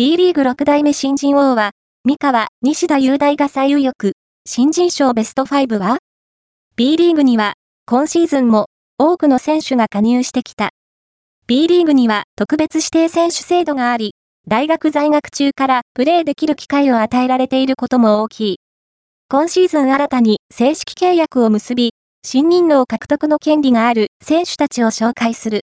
B リーグ6代目新人王は、三河、西田雄大が最右翼、新人賞ベスト5は ?B リーグには、今シーズンも多くの選手が加入してきた。B リーグには特別指定選手制度があり、大学在学中からプレーできる機会を与えられていることも大きい。今シーズン新たに正式契約を結び、新人能獲得の権利がある選手たちを紹介する。